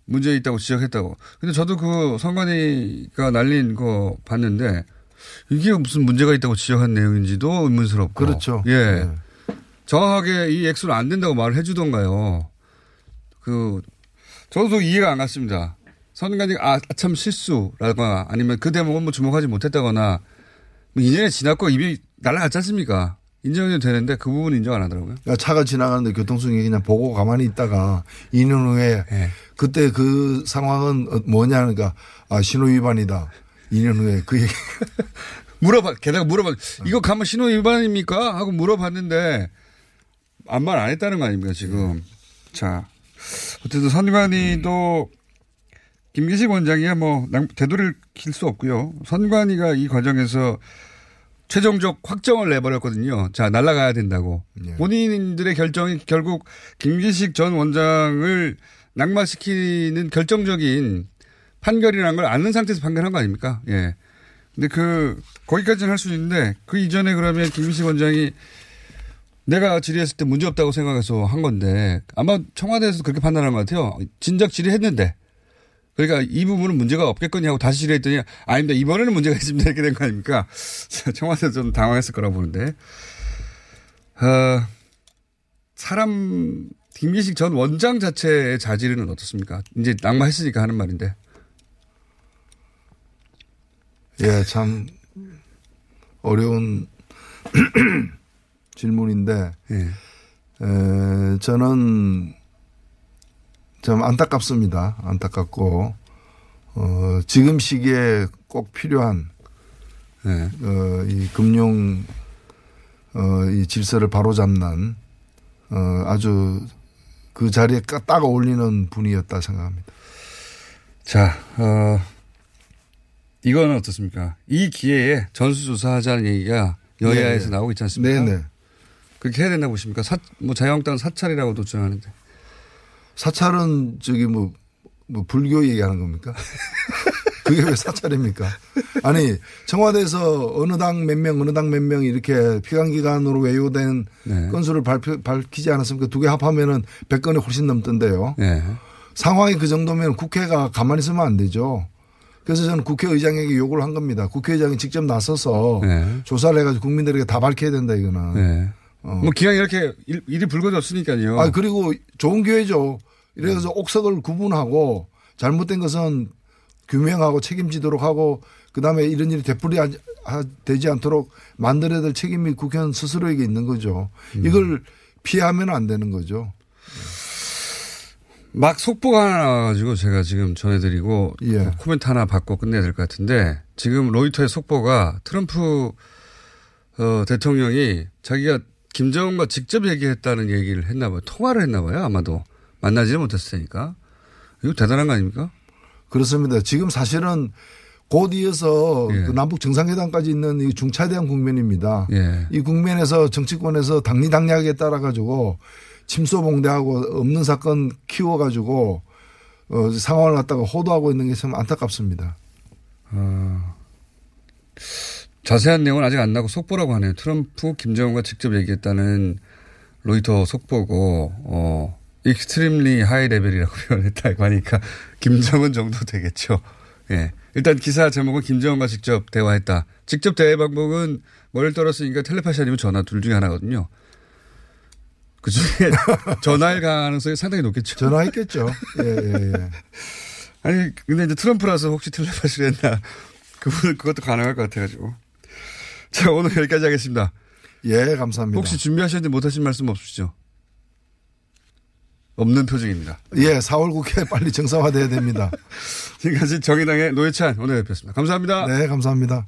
문제 있다고 지적했다고. 근데 저도 그 선관위가 날린 거 봤는데 이게 무슨 문제가 있다고 지적한 내용인지도 의문스럽고. 그렇죠. 예. 네. 정확하게 이 액수는 안 된다고 말을 해주던가요. 그, 저도 이해가 안 갔습니다. 선관위가 아, 참 실수라거나 아니면 그 대목은 뭐 주목하지 못했다거나 뭐 2년이 지났고 입이 날아갔지 않습니까? 인정이 되는데 그 부분 인정 안 하더라고요. 그러니까 차가 지나가는데 교통수행이 그냥 보고 가만히 있다가 2년 후에 예. 그때 그 상황은 어, 뭐냐 그러니까 아 신호 위반이다. 2년 후에 그 얘기 <laughs> 물어봐, 게다가 물어봐, 이거 가면 신호 위반입니까? 하고 물어봤는데, 아무 말 안 했다는 거 아닙니까, 지금. 자. 어쨌든 선관위도 김기식 원장이야 뭐 낭- 되돌릴 수 없고요. 선관위가 이 과정에서 최종적 확정을 내버렸거든요. 자 날라가야 된다고 예. 본인들의 결정이 결국 김기식 전 원장을 낙마시키는 결정적인 판결이라는 걸 아는 상태에서 판결한 거 아닙니까? 예. 근데 그 거기까지는 할 수 있는데 그 이전에 그러면 김기식 원장이 내가 질의했을 때 문제 없다고 생각해서 한 건데 아마 청와대에서 그렇게 판단한 것 같아요. 진작 질의했는데 그러니까 이 부분은 문제가 없겠거니 하고 다시 질의했더니 아닙니다. 이번에는 문제가 있습니다. 이렇게 된 거 아닙니까? <laughs> 청와대에서 좀 당황했을 거라고 보는데 어, 사람 김기식 전 원장 자체의 자질은 어떻습니까? 이제 낙마했으니까 하는 말인데 예, 참 어려운 <clears throat> 질문인데 예. 에, 저는 좀 안타깝습니다. 안타깝고 어, 지금 시기에 꼭 필요한 예. 어, 이 금융 어, 이 질서를 바로잡는 어, 아주 그 자리에 까- 딱 어울리는 분이었다 생각합니다. 자, 어, 이거는 어떻습니까? 이 기회에 전수조사하자는 얘기가 여야에서 네. 나오고 있지 않습니까? 네네. 그렇게 해야 된다 보십니까? 사, 뭐 자유한국당은 사찰이라고도 주장하는데. 사찰은 저기 뭐, 뭐 불교 얘기하는 겁니까? <laughs> 그게 왜 사찰입니까? 아니 청와대에서 어느 당 몇 명 어느 당 몇 명 이렇게 피감기관으로 외유된 네. 건수를 발표, 밝히지 않았습니까? 두 개 합하면은 100건이 훨씬 넘던데요. 네. 상황이 그 정도면 국회가 가만히 있으면 안 되죠. 그래서 저는 국회의장에게 요구를 한 겁니다. 국회의장이 직접 나서서 네. 조사를 해가지고 국민들에게 다 밝혀야 된다 이거는. 네. 어. 뭐 기왕 이렇게 일, 일이 불거졌으니까요. 아 그리고 좋은 기회죠. 이래서 옥석을 구분하고 잘못된 것은 규명하고 책임지도록 하고 그다음에 이런 일이 되풀이 되지 않도록 만들어야 될 책임이 국회의원 스스로에게 있는 거죠. 이걸 피하면 안 되는 거죠. 막 속보가 하나 나와가지고 제가 지금 전해드리고 예. 뭐 코멘트 하나 받고 끝내야 될 것 같은데 지금 로이터의 속보가 트럼프 어, 대통령이 자기가 김정은과 직접 얘기했다는 얘기를 했나 봐요. 통화를 했나 봐요. 아마도 만나지를 못했을 테니까 이거 대단한 거 아닙니까? 그렇습니다. 지금 사실은 곧 이어서 예. 그 남북 정상회담까지 있는 이 중차대한 국면입니다. 예. 이 국면에서 정치권에서 당리당략에 따라 가지고 침소봉대하고 없는 사건 키워 가지고 어, 상황을 갖다가 호도하고 있는 게 참 안타깝습니다. 어, 자세한 내용은 아직 안 나고 속보라고 하네요. 트럼프 김정은과 직접 얘기했다는 로이터 속보고 어 extremely high level이라고 <laughs> 표현했다고 하니까 김정은 정도 되겠죠. 예. 일단 기사 제목은 김정은과 직접 대화했다. 직접 대화 방법은 멀리 떨어졌으니까 텔레파시 아니면 전화 둘 중에 하나거든요. 그 중에 <laughs> 전화일 가능성이 상당히 높겠죠. 전화했겠죠. 예, 예, 예. 아니, 근데 이제 트럼프라서 혹시 텔레파시를 했나. 그분, 그것도 가능할 것 같아가지고. <laughs> 자, 오늘 여기까지 하겠습니다. 예, 감사합니다. 혹시 준비하셨는데 못하신 말씀 없으시죠? 없는 표정입니다. 예, 4월 국회 빨리 정상화돼야 됩니다. <laughs> 지금까지 정의당의 노회찬 원내대표였습니다. 감사합니다. 네, 감사합니다.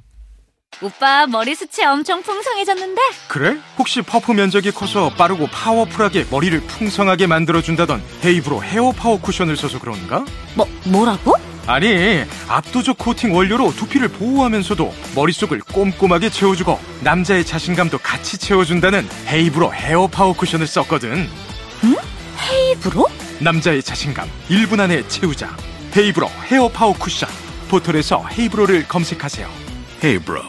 오빠 머리 숱이 엄청 풍성해졌는데? 그래? 혹시 퍼프 면적이 커서 빠르고 powerful하게 머리를 풍성하게 만들어준다던 헤이브로 헤어 파워 쿠션을 써서 그런가? 뭐 뭐라고? 아니 압도적 코팅 원료로 두피를 보호하면서도 머릿속을 꼼꼼하게 채워주고 남자의 자신감도 같이 채워준다는 헤이브로 헤어 파워 쿠션을 썼거든. 응? 헤이브로? 남자의 자신감 1분 안에 채우자. 헤이브로 헤어 파워 쿠션. 포털에서 헤이브로를 검색하세요. 헤이브로.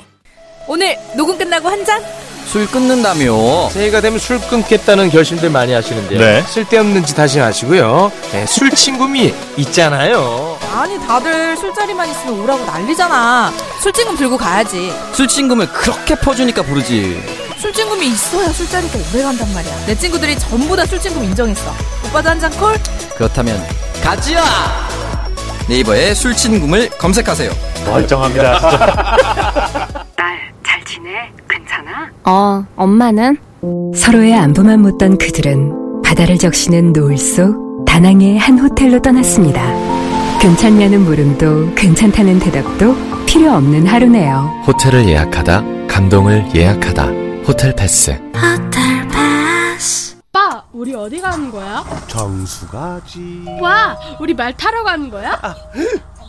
오늘 녹음 끝나고 한 잔? 술 끊는다며. 새해가 되면 술 끊겠다는 결심들 많이 하시는데요. 네. 쓸데없는 짓 하지 마시고요. 네, 술 친구미 있잖아요 아니 다들 술자리만 있으면 오라고 난리잖아. 술친금 들고 가야지. 술친금을 그렇게 퍼주니까 부르지 술친금이 있어야 술자리가 오래 간단 말이야. 내 친구들이 전부 다 술친금 인정했어. 오빠도 한 잔 콜? 그렇다면 가지야 네이버에 술친금을 검색하세요 멀쩡합니다 딸, <laughs> 잘 지내? 괜찮아? 어, 엄마는? 서로의 안부만 묻던 그들은 바다를 적시는 노을 속 다낭의 한 호텔로 떠났습니다. 괜찮냐는 물음도 괜찮다는 대답도 필요 없는 하루네요. 호텔을 예약하다, 감동을 예약하다. 호텔 패스. 호텔 패스. 오빠 우리 어디 가는 거야? 정수 가지. 와, 우리 말 타러 가는 거야? <laughs>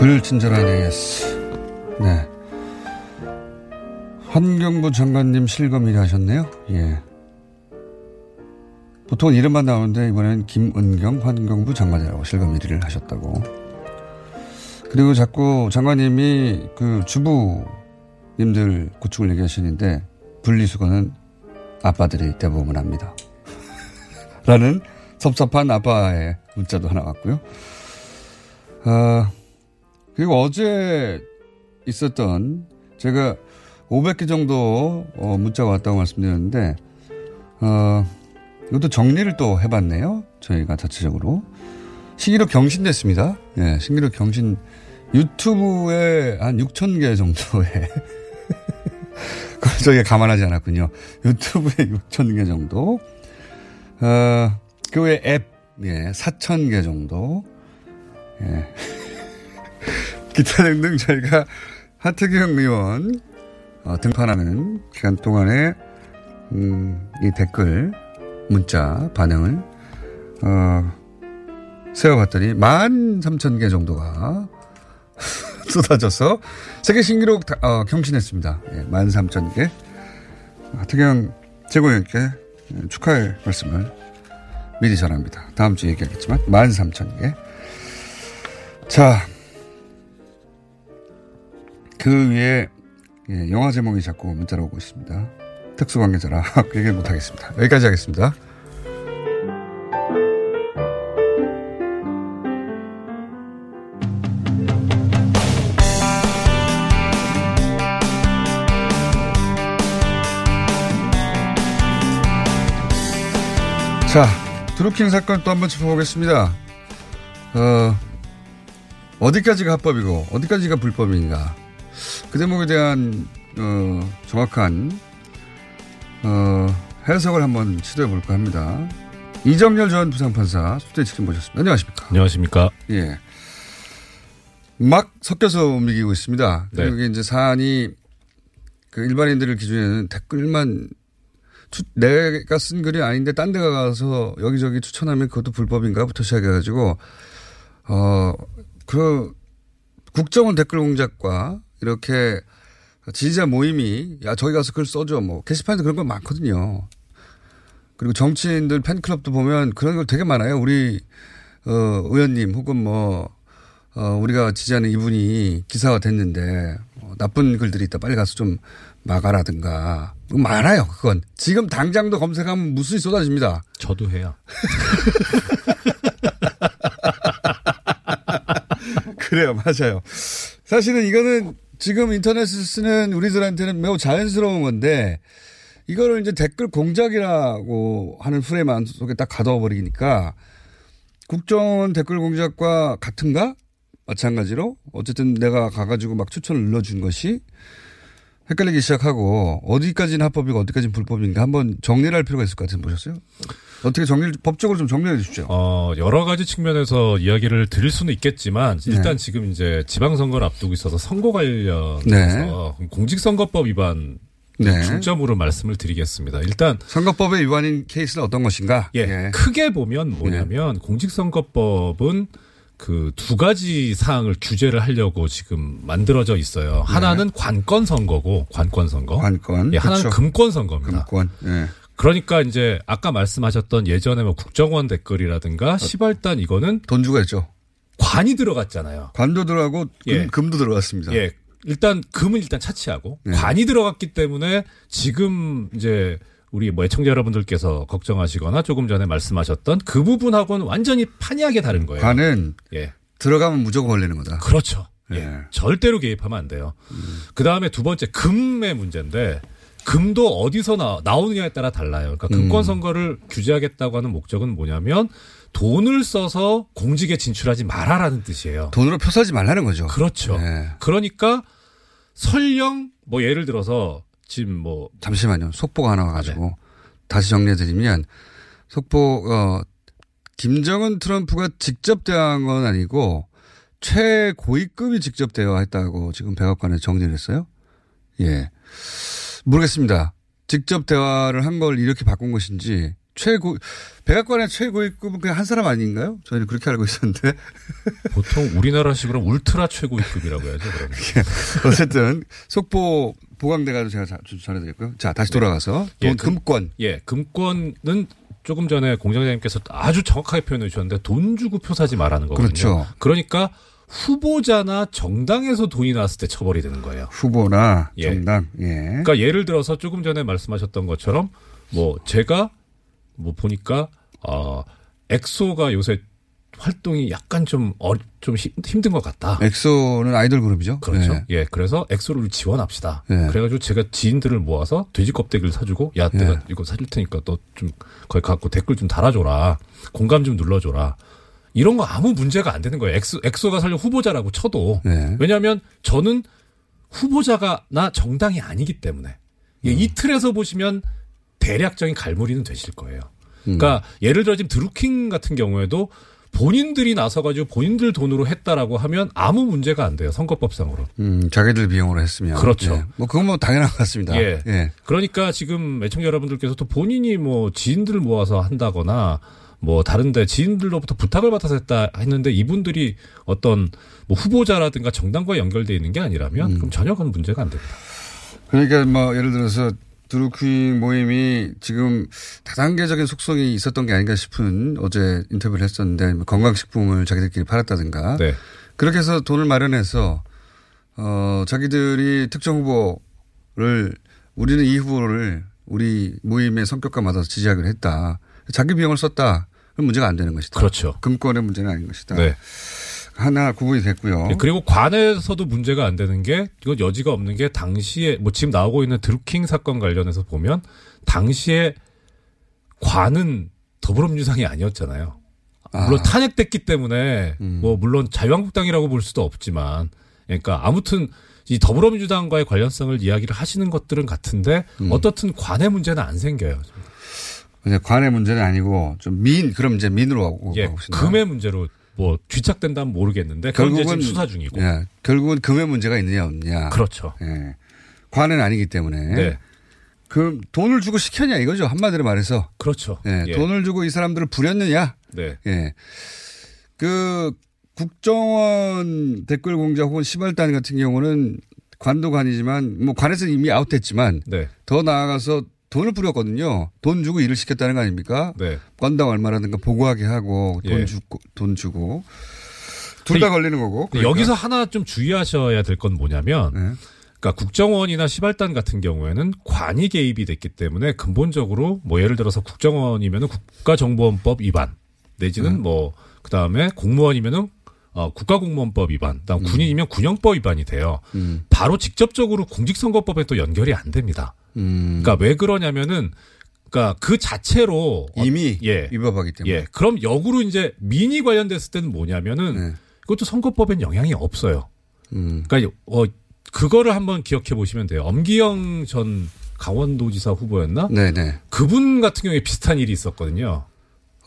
불친절한 AS. 네. 환경부 장관님 실검 일하셨네요. 예. 보통 이름만 나오는데 이번엔 김은경 환경부 장관이라고 실검 1위를 하셨다고. 그리고 자꾸 장관님이 그 주부님들 고충을 얘기하시는데 분리수거는 아빠들이 대부분 합니다. <laughs> 라는 섭섭한 아빠의 문자도 하나 왔고요. 아, 그리고 어제 있었던 제가 500개 정도 어, 문자가 왔다고 말씀드렸는데 어, 이것도 정리를 또 해봤네요. 저희가 자체적으로 신기록 경신됐습니다. 예, 신기록 경신 유튜브에 한 6천 개 정도의 <laughs> 그걸 저희가 감안하지 않았군요. 유튜브에 6천 개 정도 어, 그 외 앱, 예, 4천 개 정도 예. <laughs> 기타 등등 저희가 하태경 의원 어, 등판하는 기간 동안에 음, 이 댓글 문자 반응을 어, 세어봤더니 만 삼천 개 정도가 <laughs> 쏟아져서 세계 신기록 다, 어, 경신했습니다. 예, 만 삼천 개. 하태경 최고위원께 축하의 말씀을 미리 전합니다. 다음 주에 얘기하겠지만 만 삼천 개. 자, 그 위에 예, 영화 제목이 자꾸 문자로 오고 있습니다. 특수관계자라 <laughs> 얘기 못하겠습니다. 여기까지 하겠습니다. 자, 드루킹 사건 또 한번 짚어보겠습니다. 어, 어디까지가 합법이고 어디까지가 불법인가. 그 대목에 대한 어, 정확한 어, 해석을 한번 시도해 볼까 합니다. 이정열 전 부장판사 수대 직접 모셨습니다. 안녕하십니까? 안녕하십니까? 예. 막 섞여서 움직이고 있습니다. 네. 그리고 이제 사안이 그 일반인들을 기준에는 댓글만 추- 내가 쓴 글이 아닌데 딴 데 가서 여기저기 추천하면 그것도 불법인가부터 시작해가지고 어, 그 국정원 댓글 공작과 이렇게 지지자 모임이 야 저기 가서 글 써줘 뭐 게시판에도 그런 거 많거든요. 그리고 정치인들 팬클럽도 보면 그런 거 되게 많아요. 우리 어, 의원님 혹은 뭐 어, 우리가 지지하는 이분이 기사가 됐는데 어, 나쁜 글들이 있다 빨리 가서 좀 막아라든가 많아요. 그건 지금 당장도 검색하면 무수히 쏟아집니다. 저도 해요. <laughs> 그래요, 맞아요. 사실은 이거는 지금 인터넷을 쓰는 우리들한테는 매우 자연스러운 건데 이거를 이제 댓글 공작이라고 하는 프레임 안 속에 딱 가둬버리니까 국정원 댓글 공작과 같은가? 마찬가지로 어쨌든 내가 가가지고 막 추천을 눌러준 것이 헷갈리기 시작하고 어디까지는 합법이고 어디까지는 불법인가 한번 정리를 할 필요가 있을 것 같은데 보셨어요? 어떻게 정리를 법적으로 좀 정리해 주십시오. 어, 여러 가지 측면에서 이야기를 드릴 수는 있겠지만 일단 네. 지금 이제 지방선거를 앞두고 있어서 선거 관련해서 네. 공직선거법 위반 네. 중점으로 말씀을 드리겠습니다. 일단 선거법의 위반인 케이스는 어떤 것인가? 예, 크게 보면 뭐냐면 공직선거법은 그 두 가지 사항을 규제를 하려고 지금 만들어져 있어요. 하나는 관건 선거고 관건 선거. 네. 관건. 예, 하나는 그렇죠. 금권 선거입니다. 금권. 예. 그러니까 이제 아까 말씀하셨던 예전에 뭐 국정원 댓글이라든가 시발단 이거는 돈 주고 했죠. 관이 들어갔잖아요. 관도 들어가고 금, 예. 금도 들어갔습니다. 예. 일단 금은 일단 차치하고 네. 관이 들어갔기 때문에 지금 이제 우리 뭐 애청자 여러분들께서 걱정하시거나 조금 전에 말씀하셨던 그 부분하고는 완전히 판이하게 다른 거예요. 관은 예. 들어가면 무조건 걸리는 거다. 그렇죠. 예. 절대로 개입하면 안 돼요. 그 다음에 두 번째 금의 문제인데 금도 어디서 나, 나오느냐에 따라 달라요. 그러니까 음. 금권 선거를 규제하겠다고 하는 목적은 뭐냐면 돈을 써서 공직에 진출하지 마라라는 뜻이에요. 돈으로 표 사지 말라는 거죠. 그렇죠. 네. 그러니까 설령 뭐 예를 들어서 지금 뭐 잠시만요. 속보가 하나 와가지고 다시 정리해드리면 속보 어 김정은 트럼프가 직접 대화한 건 아니고 최고위급이 직접 대화했다고 지금 백악관에 정리를 했어요. 예. 모르겠습니다. 직접 대화를 한 걸 이렇게 바꾼 것인지 최고 백악관의 최고위급은 그냥 한 사람 아닌가요? 저희는 그렇게 알고 있었는데 <laughs> 보통 우리나라식으로 울트라 최고위급이라고 해야죠. 그러면. <laughs> 어쨌든 속보 보강돼가지고 제가 전해드렸고요. 자 다시 돌아가서 돈 예, 금- 금권 예, 금권은 조금 전에 공장장님께서 아주 정확하게 표현해 주셨는데 돈 주고 표 사지 말라는 거거든요. 그렇죠. 그러니까 후보자나 정당에서 돈이 나왔을 때 처벌이 되는 거예요. 후보나 예. 정당 예. 그러니까 예를 들어서 조금 전에 말씀하셨던 것처럼 뭐 제가 뭐 보니까 어 엑소가 요새 활동이 약간 좀 어, 좀 힘- 힘든 것 같다. 엑소는 아이돌 그룹이죠. 그렇죠. 네. 예, 그래서 엑소를 지원합시다. 네. 그래가지고 제가 지인들을 모아서 돼지 껍데기를 사주고, 야, 내가 네. 이거 사줄 테니까 너 좀 거기 갖고 댓글 좀 달아줘라. 공감 좀 눌러줘라. 이런 거 아무 문제가 안 되는 거예요. 엑소, 엑소가 설령 후보자라고 쳐도. 네. 왜냐하면 저는 후보자가 나 정당이 아니기 때문에 이- 음. 이 틀에서 보시면 대략적인 갈무리는 되실 거예요. 음. 그러니까 예를 들어 지금 드루킹 같은 경우에도 본인들이 나서가지고 본인들 돈으로 했다라고 하면 아무 문제가 안 돼요 선거법상으로. 음, 자기들 비용으로 했으면. 그렇죠. 예. 뭐 그건 뭐 당연한 것 같습니다. 예. 예. 그러니까 지금 애청자 여러분들께서 도 본인이 뭐 지인들을 모아서 한다거나 뭐 다른데 지인들로부터 부탁을 받아서 했다 했는데 이분들이 어떤 뭐 후보자라든가 정당과 연결돼 있는 게 아니라면 그럼 전혀 그건 문제가 안 됩니다. 그러니까 뭐 예를 들어서 드루킹 모임이 지금 다단계적인 속성이 있었던 게 아닌가 싶은 어제 인터뷰를 했었는데 뭐 건강식품을 자기들끼리 팔았다든가 네. 그렇게 해서 돈을 마련해서 어 자기들이 특정 후보를 우리는 이 후보를 우리 모임의 성격과 맞아서 지지하기로 했다. 자기 비용을 썼다. 그럼 문제가 안 되는 것이다. 그렇죠. 금권의 문제는 아닌 것이다. 네. 하나 구분이 됐고요. 예, 그리고 관에서도 문제가 안 되는 게 이건 여지가 없는 게 당시에 뭐 지금 나오고 있는 드루킹 사건 관련해서 보면 당시에 관은 더불어민주당이 아니었잖아요. 물론 탄핵됐기 때문에 뭐 물론 자유한국당이라고 볼 수도 없지만 그러니까 아무튼 이 더불어민주당과의 관련성을 이야기를 하시는 것들은 같은데 어떻든 관의 문제는 안 생겨요. 이제 관의 문제는 아니고 좀 민, 그럼 이제 민으로 하고 예. 금의 문제로 뭐 뒤착된다면 모르겠는데 지금 수사 중이고. 예, 결국은 금의 문제가 있느냐 없느냐. 그렇죠. 예. 관은 아니기 때문에. 네. 그 돈을 주고 시켰냐 이거죠 한마디로 말해서. 그렇죠. 예, 예. 돈을 주고 이 사람들을 부렸느냐. 네. 예. 그 국정원 댓글 공작 혹은 시발단 같은 경우는 관도 관이지만 뭐 관에서 이미 아웃됐지만 네. 더 나아가서 돈을 뿌렸거든요. 돈 주고 일을 시켰다는 거 아닙니까? 네. 건당 얼마라든가 보고하게 하고 돈 예. 주고 돈 주고 둘 다 걸리는 거고. 그러니까. 여기서 하나 좀 주의하셔야 될 건 뭐냐면, 네. 그러니까 국정원이나 시발단 같은 경우에는 관이 개입이 됐기 때문에 근본적으로 뭐 예를 들어서 국정원이면은 국가정보원법 위반 내지는 음. 뭐 그다음에 공무원이면은 어, 국가공무원법 위반, 그다음 군인이면 군형법 위반이 돼요. 음. 바로 직접적으로 공직선거법에 또 연결이 안 됩니다. 음. 그러니까 왜 그러냐면은 그러니까 그 자체로 이미 예. 위법하기 때문에. 예. 그럼 역으로 이제 민이 관련됐을 때는 뭐냐면은 네. 그것도 선거법엔 영향이 없어요. 음. 그러니까 어 그거를 한번 기억해 보시면 돼요. 엄기영 전 강원도지사 후보였나? 네네. 그분 같은 경우에 비슷한 일이 있었거든요.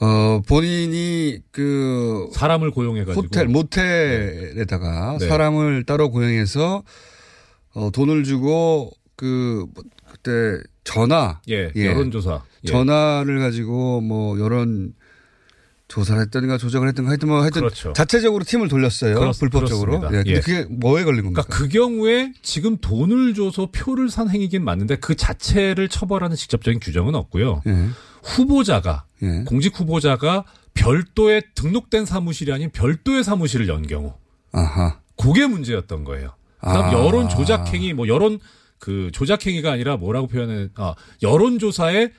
어 본인이 그 사람을 고용해가지고 호텔 모텔에다가 네. 사람을 따로 고용해서 어 돈을 주고 그 뭐, 그때 전화 예, 여론조사 예. 전화를 가지고 뭐 여론 조사를 했던가 조작을 했던가 하여튼 뭐 하여튼 그렇죠. 자체적으로 팀을 돌렸어요 그렇- 불법적으로. 그렇습니다. 예. 근데 예. 그게 뭐에 걸린 겁니까? 그러니까 그 경우에 지금 돈을 줘서 표를 산 행위긴 맞는데 그 자체를 처벌하는 직접적인 규정은 없고요. 예. 후보자가 예. 공직 후보자가 별도의 등록된 사무실이 아닌 별도의 사무실을 연 경우 아하. 그게 문제였던 거예요. 그다음 아. 여론 조작 행위 뭐 여론 그 조작 행위가 아니라 뭐라고 표현해 아 여론 조사에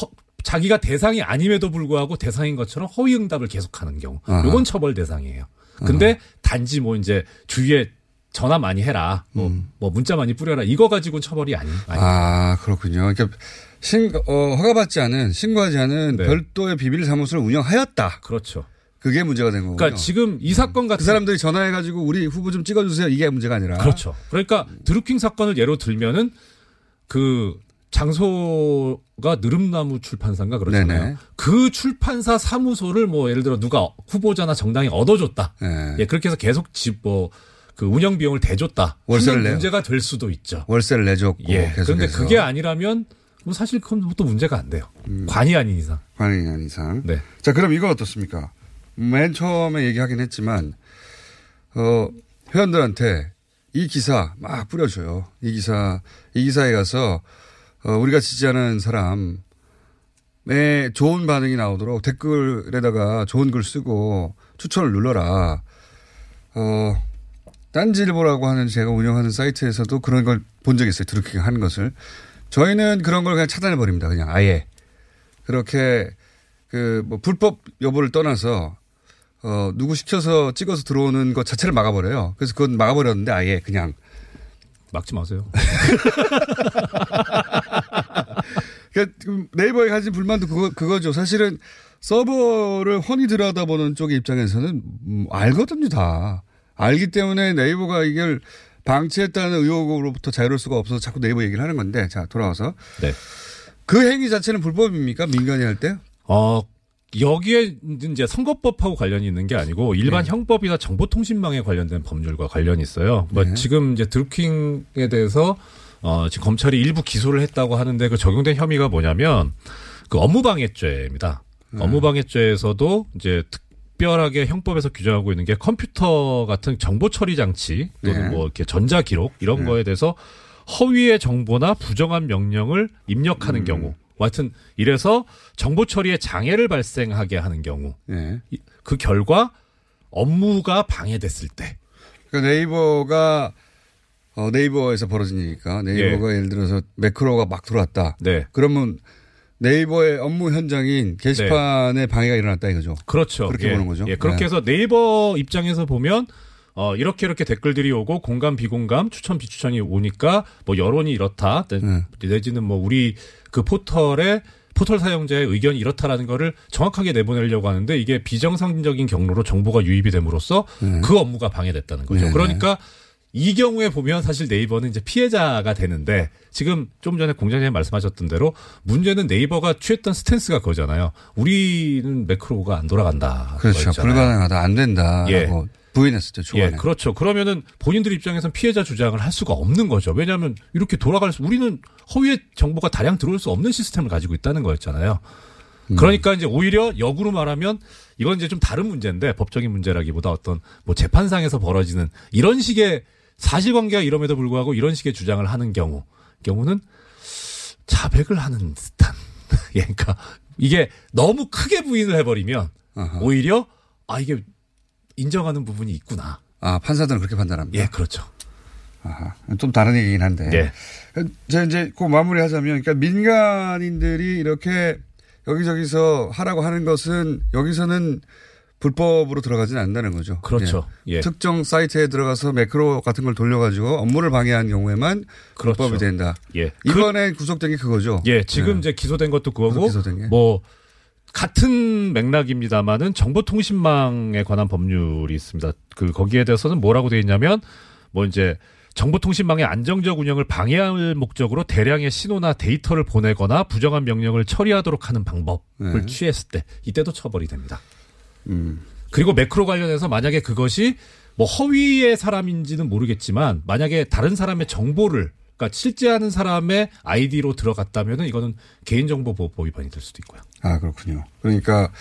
허- 자기가 대상이 아님에도 불구하고 대상인 것처럼 허위 응답을 계속하는 경우 아하. 요건 처벌 대상이에요. 근데 단지 뭐 이제 주위에 전화 많이 해라. 뭐, 뭐 문자 많이 뿌려라. 이거 가지고는 처벌이 아니. 아니. 아, 그렇군요. 그러니까 신, 어, 허가받지 않은, 신고하지 않은 별도의 비밀 사무소를 운영하였다. 네. 그렇죠. 그게 문제가 된 거군요. 그러니까 지금 이 사건 같은 그 사람들이 전화해가지고 우리 후보 좀 찍어주세요. 이게 문제가 아니라. 그렇죠. 그러니까 드루킹 사건을 예로 들면은 그 장소가 느릅나무 출판사인가 그렇잖아요. 네네. 그 출판사 사무소를 뭐 예를 들어 누가 후보자나 정당이 얻어줬다. 네. 예, 그렇게 해서 계속 집뭐 그 운영 비용을 대줬다. 월세를 내요. 문제가 될 수도 있죠. 월세를 내줬고. 예. 그런데 그게 아니라면 뭐 사실 그건 또 문제가 안 돼요. 관이 아닌 이상. 관이 아닌 이상. 네. 자, 그럼 이건 어떻습니까? 맨 처음에 얘기하긴 했지만, 어, 회원들한테 이 기사 막 뿌려줘요. 이 기사, 이 기사에 가서, 어, 우리가 지지하는 사람의 좋은 반응이 나오도록 댓글에다가 좋은 글 쓰고 추천을 눌러라. 어, 딴지일보라고 하는 제가 운영하는 사이트에서도 그런 걸 본 적이 있어요. 드루킹 하는 것을. 저희는 그런 걸 그냥 차단해 버립니다. 그냥 아예. 그렇게 그 뭐 불법 여부를 떠나서 어 누구 시켜서 찍어서 들어오는 것 자체를 막아 버려요. 그래서 그건 막아 버렸는데 아예 그냥 막지 마세요. <laughs> 그러니까 네이버에 가진 불만도 그거 그거죠. 사실은 서버를 훤히 들여다보는 쪽의 입장에서는 음, 알거든요 다 알기 때문에 네이버가 이걸 방치했다는 의혹으로부터 자유로울 수가 없어서 자꾸 네이버 얘기를 하는 건데 자 돌아와서 네. 그 행위 자체는 불법입니까 민간이 할 때? 어, 여기에 이제 선거법하고 관련이 있는 게 아니고 일반 네. 형법이나 정보통신망에 관련된 법률과 관련이 있어요. 뭐 네. 지금 이제 드루킹에 대해서 어, 지금 검찰이 일부 기소를 했다고 하는데 그 적용된 혐의가 뭐냐면 그 업무방해죄입니다. 네. 업무방해죄에서도 이제 특 별하게 형법에서 규정하고 있는 게 컴퓨터 같은 정보 처리 장치 또는 네. 뭐 이렇게 전자 기록 이런 거에 대해서 허위의 정보나 부정한 명령을 입력하는 경우 뭐 하여튼 이래서 정보 처리에 장애를 발생하게 하는 경우 네. 이- 그 결과 업무가 방해됐을 때 그러니까 네이버가 어, 네이버에서 벌어진 일이니까 네이버가 예. 를 들어서 매크로가 막 들어왔다. 네. 그러면 네이버의 업무 현장인 게시판에 방해가 일어났다 이거죠. 그렇죠. 그렇게 예. 보는 거죠. 예, 그렇게 네. 해서 네이버 입장에서 보면 어, 이렇게 이렇게 댓글들이 오고 공감 비공감 추천 비추천이 오니까 뭐 여론이 이렇다 내- 네. 내지는 뭐 우리 그 포털에 포털 사용자의 의견이 이렇다라는 거를 정확하게 내보내려고 하는데 이게 비정상적인 경로로 정보가 유입이 됨으로써 네. 그 업무가 방해됐다는 거죠. 네네. 그러니까 이 경우에 보면 사실 네이버는 이제 피해자가 되는데 지금 좀 전에 공장장님 말씀하셨던 대로 문제는 네이버가 취했던 스탠스가 그거잖아요. 우리는 매크로가 안 돌아간다. 그렇죠. 불가능하다. 안 된다라고 예. 부인했었죠. 초반에. 예, 그렇죠. 그러면은 본인들 입장에선 피해자 주장을 할 수가 없는 거죠. 왜냐하면 이렇게 돌아갈 수, 우리는 허위의 정보가 다량 들어올 수 없는 시스템을 가지고 있다는 거였잖아요. 음. 그러니까 이제 오히려 역으로 말하면 이건 이제 좀 다른 문제인데 법적인 문제라기보다 어떤 뭐 재판상에서 벌어지는 이런 식의 사실관계가 이럼에도 불구하고 이런 식의 주장을 하는 경우 경우는 자백을 하는 듯한 <laughs> 예, 그러니까 이게 너무 크게 부인을 해버리면 오히려 아 이게 인정하는 부분이 있구나. 아 판사들은 그렇게 판단합니다. 예, 그렇죠. 아하, 좀 다른 얘기긴 한데. 예. 자 이제 꼭 마무리하자면, 그러니까 민간인들이 이렇게 여기저기서 하라고 하는 것은 여기서는 불법으로 들어가지는 않는다는 거죠. 그렇죠. 예. 특정 사이트에 들어가서 매크로 같은 걸 돌려가지고 업무를 방해한 경우에만 그렇죠. 불법이 된다. 예. 이번에 구속된 게 그거죠. 예, 지금 네. 이제 기소된 것도 그거고 기소된 게. 뭐 같은 맥락입니다만은 정보통신망에 관한 법률이 있습니다. 그 거기에 대해서는 뭐라고 돼 있냐면 뭐 이제 정보통신망의 안정적 운영을 방해할 목적으로 대량의 신호나 데이터를 보내거나 부정한 명령을 처리하도록 하는 방법을 네. 취했을 때 이때도 처벌이 됩니다. 음. 그리고 매크로 관련해서 만약에 그것이 뭐 허위의 사람인지는 모르겠지만 만약에 다른 사람의 정보를 그러니까 실제하는 사람의 아이디로 들어갔다면은 이거는 개인정보보호법 위반이 될 수도 있고요. 아 그렇군요. 그러니까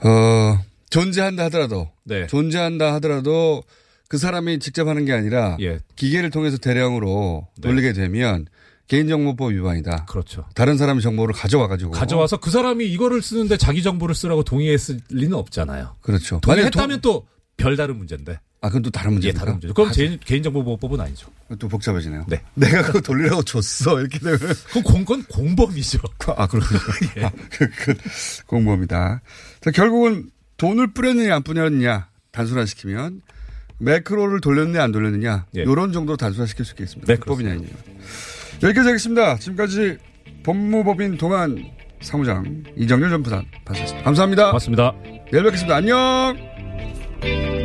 어 존재한다 하더라도 네. 존재한다 하더라도 그 사람이 직접 하는 게 아니라 예. 기계를 통해서 대량으로 돌리게 되면 개인정보법 위반이다. 그렇죠. 다른 사람의 정보를 가져와 가지고 가져와서 그 사람이 이거를 쓰는데 자기 정보를 쓰라고 동의했을 리는 없잖아요. 그렇죠. 동의했다면 또 별다른 문제인데. 아 그건 또 다른 문제. 예, 다른 문제죠. 그럼 개인, 개인정보보호법은 아니죠. 또 복잡해지네요. 네. <laughs> 내가 그거 돌리라고 줬어 이렇게 되면 그건 공, 건 공범이죠. 아 그렇군요. <laughs> 아, 그, 그, 공범이다. 자, 결국은 돈을 뿌렸느냐 안 뿌렸느냐 단순화시키면 매크로를 돌렸느냐 안 돌렸느냐 예. 이런 정도로 단순화시킬 수 있겠습니다. 네, 법이냐 아니냐. 여기까지 하겠습니다. 지금까지 법무법인 동안 사무장 이정렬 전부단 반사였습니다. 감사합니다. 고맙습니다. 내일 뵙겠습니다. 안녕!